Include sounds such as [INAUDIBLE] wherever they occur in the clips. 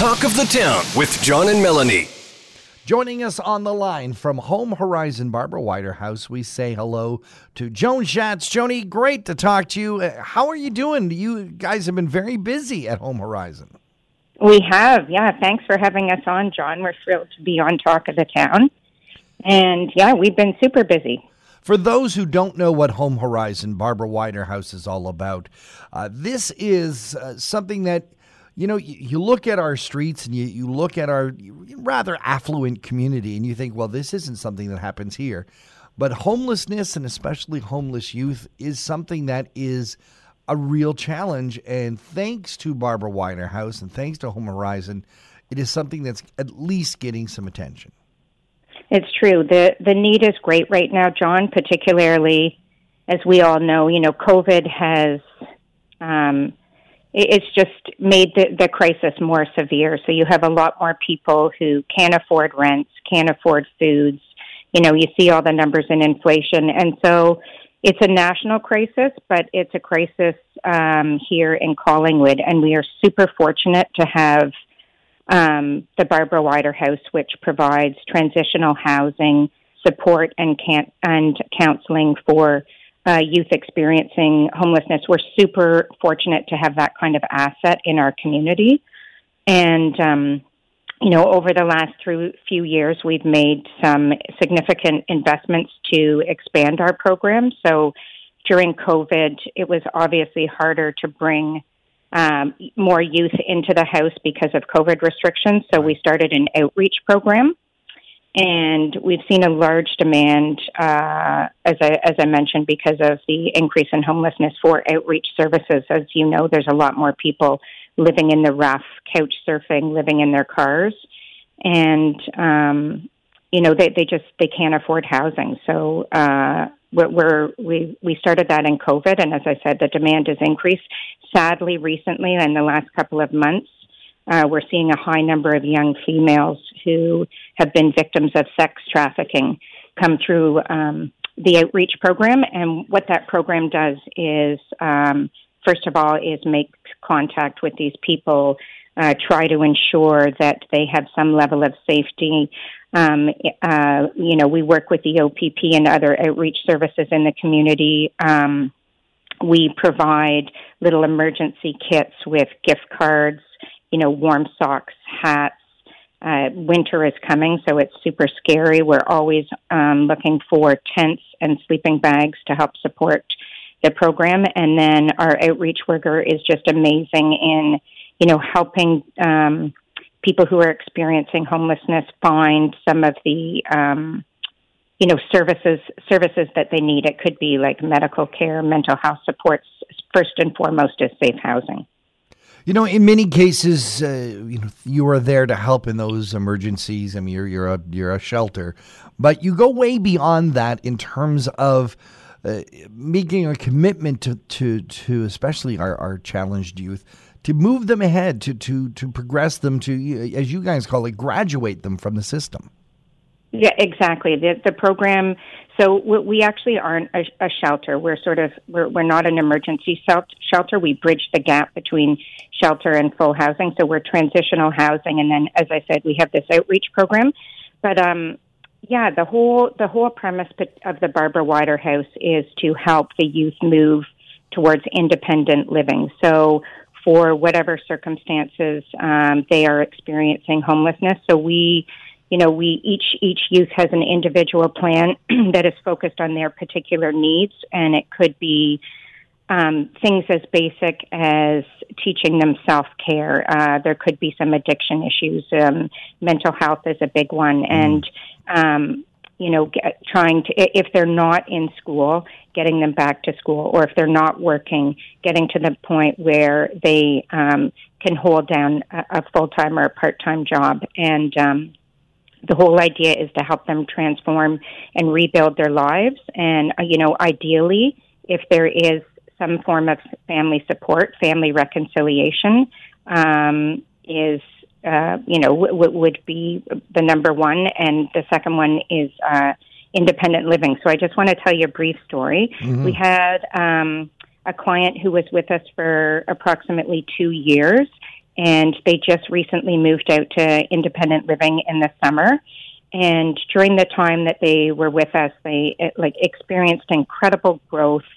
Talk of the Town with John and Melanie. Joining us on the line from Home Horizon Barbara Weider House, we say hello to Joan Schatz. Joni, great to talk to you. Uh, How are you doing? You guys have been very busy at Home Horizon. We have, yeah. Thanks for having us on, John. We're thrilled to be on Talk of the Town. And yeah, we've been super busy. For those who don't know what Home Horizon Barbara Weider House is all about, uh, this is uh, something that you know you, you look at our streets and you, you look at our rather affluent community and you think, well, this isn't something that happens here. But homelessness and especially homeless youth is something that is a real challenge. And thanks to Barbara Weider House and thanks to Home Horizon, it is something that's at least getting some attention. It's true. The the need is great right now, John, particularly as we all know, you know, COVID has um it's just made the, the crisis more severe. So you have a lot more people who can't afford rents, can't afford foods. You know, you see all the numbers in inflation. And so it's a national crisis, but it's a crisis um, here in Collingwood. And we are super fortunate to have um, the Barbara Weider House, which provides transitional housing support and can- and counseling for uh, youth experiencing homelessness. We're super fortunate to have that kind of asset in our community, and um, you know, over the last through few years, we've made some significant investments to expand our program. So during COVID, it was obviously harder to bring um, more youth into the house because of COVID restrictions. So we started an outreach program, and we've seen a large demand, uh, as I as I mentioned, because of the increase in homelessness for outreach services. As you know, there's a lot more people living in the rough, couch surfing, living in their cars, and um, you know they they just they can't afford housing. So uh, we're, we we started that in COVID, and as I said, the demand has increased. Sadly, recently, in the last couple of months, uh, we're seeing a high number of young females who have been victims of sex trafficking come through um, the outreach program. And what that program does is, um, first of all, is make contact with these people, uh, try to ensure that they have some level of safety. Um, uh, you know, we work with the OPP and other outreach services in the community. Um, we provide little emergency kits with gift cards, you know, warm socks, hats. Uh, winter is coming, so it's super scary. We're always um, looking for tents and sleeping bags to help support the program. And then our outreach worker is just amazing in, you know, helping um, people who are experiencing homelessness find some of the um, you know services services that they need it could be like medical care mental health supports first and foremost is safe housing You know, in many cases, uh, you know, you are there to help in those emergencies. I mean, you're you're a you're a shelter, but you go way beyond that in terms of uh, making a commitment to to to especially our, our challenged youth to move them ahead, to to to progress them, to as you guys call it, graduate them from the system. Yeah, exactly. The the program. So we, actually aren't a, a shelter. We're sort of we're we're not an emergency shelter. We bridge the gap between shelter and full housing. So we're transitional housing, and then, as I said, we have this outreach program. But um, yeah, the whole the whole premise of the Barbara Weider House is to help the youth move towards independent living. So for whatever circumstances um, they are experiencing homelessness. So we you know, we each each youth has an individual plan [CLEARS THROAT] that is focused on their particular needs, and it could be um, things as basic as teaching them self care. Uh, there could be some addiction issues. Um, mental health is a big one, and um, you know, get, trying to if they're not in school, getting them back to school, or if they're not working, getting to the point where they um, can hold down a, a full time or a part time job, and um, the whole idea is to help them transform and rebuild their lives. And, uh, you know, ideally, if there is some form of family support, family reconciliation um, is, uh, you know, w- w- would be the number one. And the second one is uh, independent living. So I just want to tell you a brief story. Mm-hmm. We had um, a client who was with us for approximately two years and they just recently moved out to independent living in the summer. And during the time that they were with us, they like experienced incredible growth.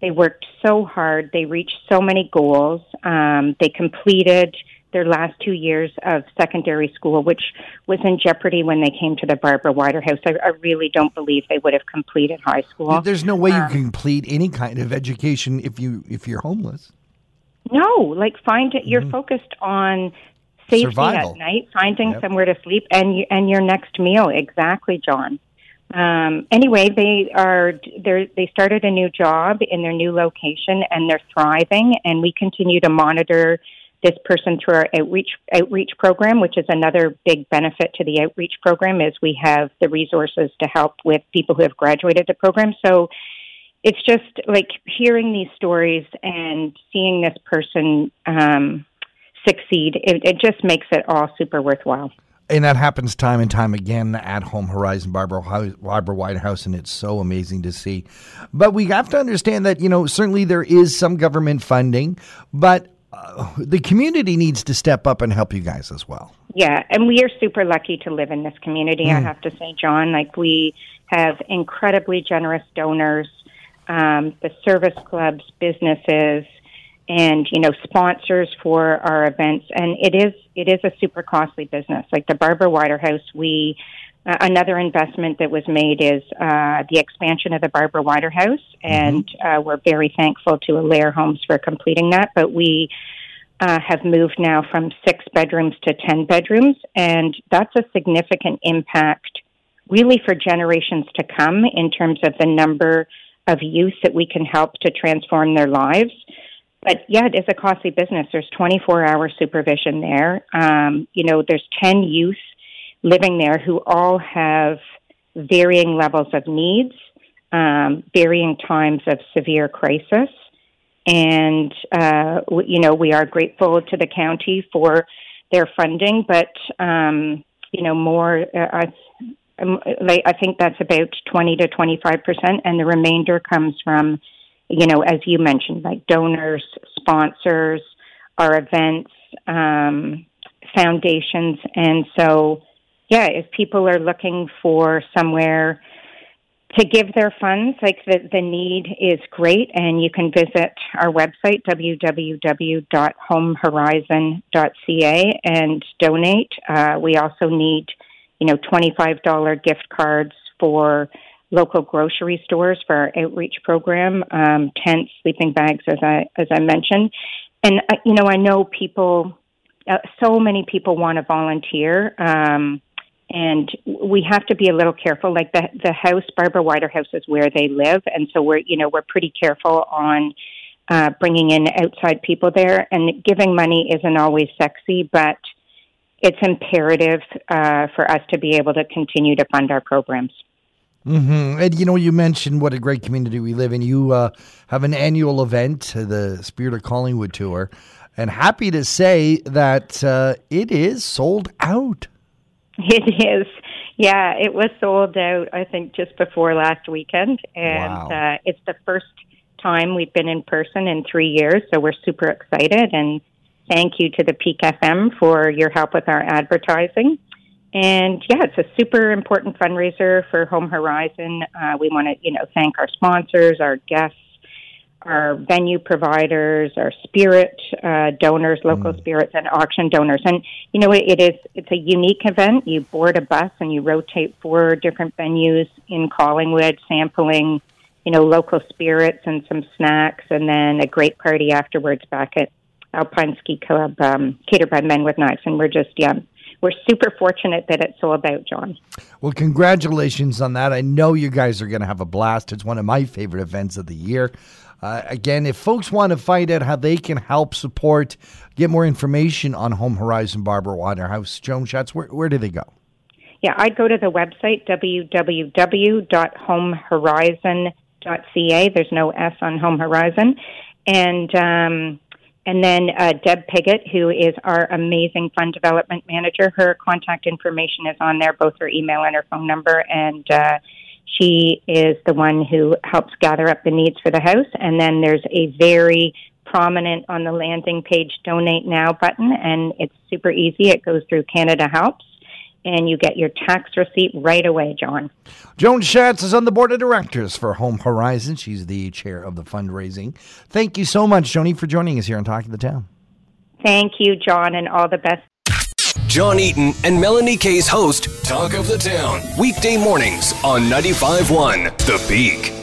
They worked so hard. They reached so many goals. Um, they completed their last two years of secondary school, which was in jeopardy when they came to the Barbara Weider House. I, I really don't believe they would have completed high school. There's no way um, you can complete any kind of education if you if you're homeless. No, like find it. You're mm-hmm. focused on safety Survival. at night, finding yep. somewhere to sleep, and and your next meal. Exactly, John. Um, anyway, they are they they started a new job in their new location, and they're thriving. And we continue to monitor this person through our outreach outreach program, which is another big benefit to the outreach program, is we have the resources to help with people who have graduated the program. So it's just like hearing these stories and seeing this person um, succeed. It, it just makes it all super worthwhile. And that happens time and time again at Home Horizon Barbara, Barbara Weider House, and it's so amazing to see. But we have to understand that, you know, certainly there is some government funding, but uh, the community needs to step up and help you guys as well. Yeah, and we are super lucky to live in this community, mm. I have to say, John. Like, we have incredibly generous donors, um, the service clubs, businesses, and you know sponsors for our events. And it is it is a super costly business. Like the barbara weider house we uh, another investment that was made is uh, the expansion of the barbara weider house. Mm-hmm. and uh, we're very thankful to alair homes for completing that. But we uh, have moved now from six bedrooms to ten bedrooms. And that's a significant impact really for generations to come in terms of the number of youth that we can help to transform their lives but yeah, it is a costly business. There's 24 hour supervision there. Um, you know, there's 10 youth living there who all have varying levels of needs, um, varying times of severe crisis. And, uh, you know, we are grateful to the county for their funding, but, um, you know, more, uh, I think that's about 20 to 25%, and the remainder comes from you know, as you mentioned, like donors, sponsors, our events, um, foundations. And so, yeah, if people are looking for somewhere to give their funds, like the, the need is great, and you can visit our website, www.homehorizon.ca, and donate. Uh, we also need, you know, $25 gift cards for local grocery stores for our outreach program, um, tents, sleeping bags, as I as I mentioned. And uh, you know, I know people, uh, so many people want to volunteer, um, and we have to be a little careful. Like the the house, Barbara Weider House, is where they live, and so we're you know we're pretty careful on. Uh, bringing in outside people there and giving money isn't always sexy, but it's imperative uh, for us to be able to continue to fund our programs. Mm-hmm. And you know, you mentioned what a great community we live in. You uh, have an annual event, the Spirit of Collingwood tour, and happy to say that uh, it is sold out. It is. Yeah, it was sold out. I think just before last weekend, and wow. uh, it's the first time we've been in person in three years. So we're super excited, and thank you to the Peak FM for your help with our advertising. And yeah, it's a super important fundraiser for Home Horizon. Uh, we want to, you know, thank our sponsors, our guests, our venue providers, our spirit uh, donors, local mm. spirits, and auction donors. And you know, it, it is it's a unique event. You board a bus and you rotate four different venues in Collingwood, sampling, you know, local spirits and some snacks, and then a great party afterwards back at Alpine Ski Club, um, catered by Men with Knives. And we're just yeah we're super fortunate that it's sold out, John. Well, congratulations on that. I know you guys are going to have a blast. It's one of my favorite events of the year. Uh, again, if folks want to find out how they can help support, get more information on Home Horizon Barbara Weider House, Joan Schatz, where, where do they go? Yeah, I'd go to the website, www.homehorizon.ca. There's no S on Home Horizon. And um, and then uh, Deb Piggott, who is our amazing fund development manager, her contact information is on there, both her email and her phone number. And uh, she is the one who helps gather up the needs for the house. And then there's a very prominent on the landing page Donate Now button, and it's super easy. It goes through Canada Helps, and you get your tax receipt right away, John. Joan Schatz is on the board of directors for Home Horizon. She's the chair of the fundraising. Thank you so much, Joni, for joining us here on Talking the Town. Thank you, John, and all the best. John Eaton and Melanie Kay's host, Talk of the Town, weekday mornings on 95.1 The Peak.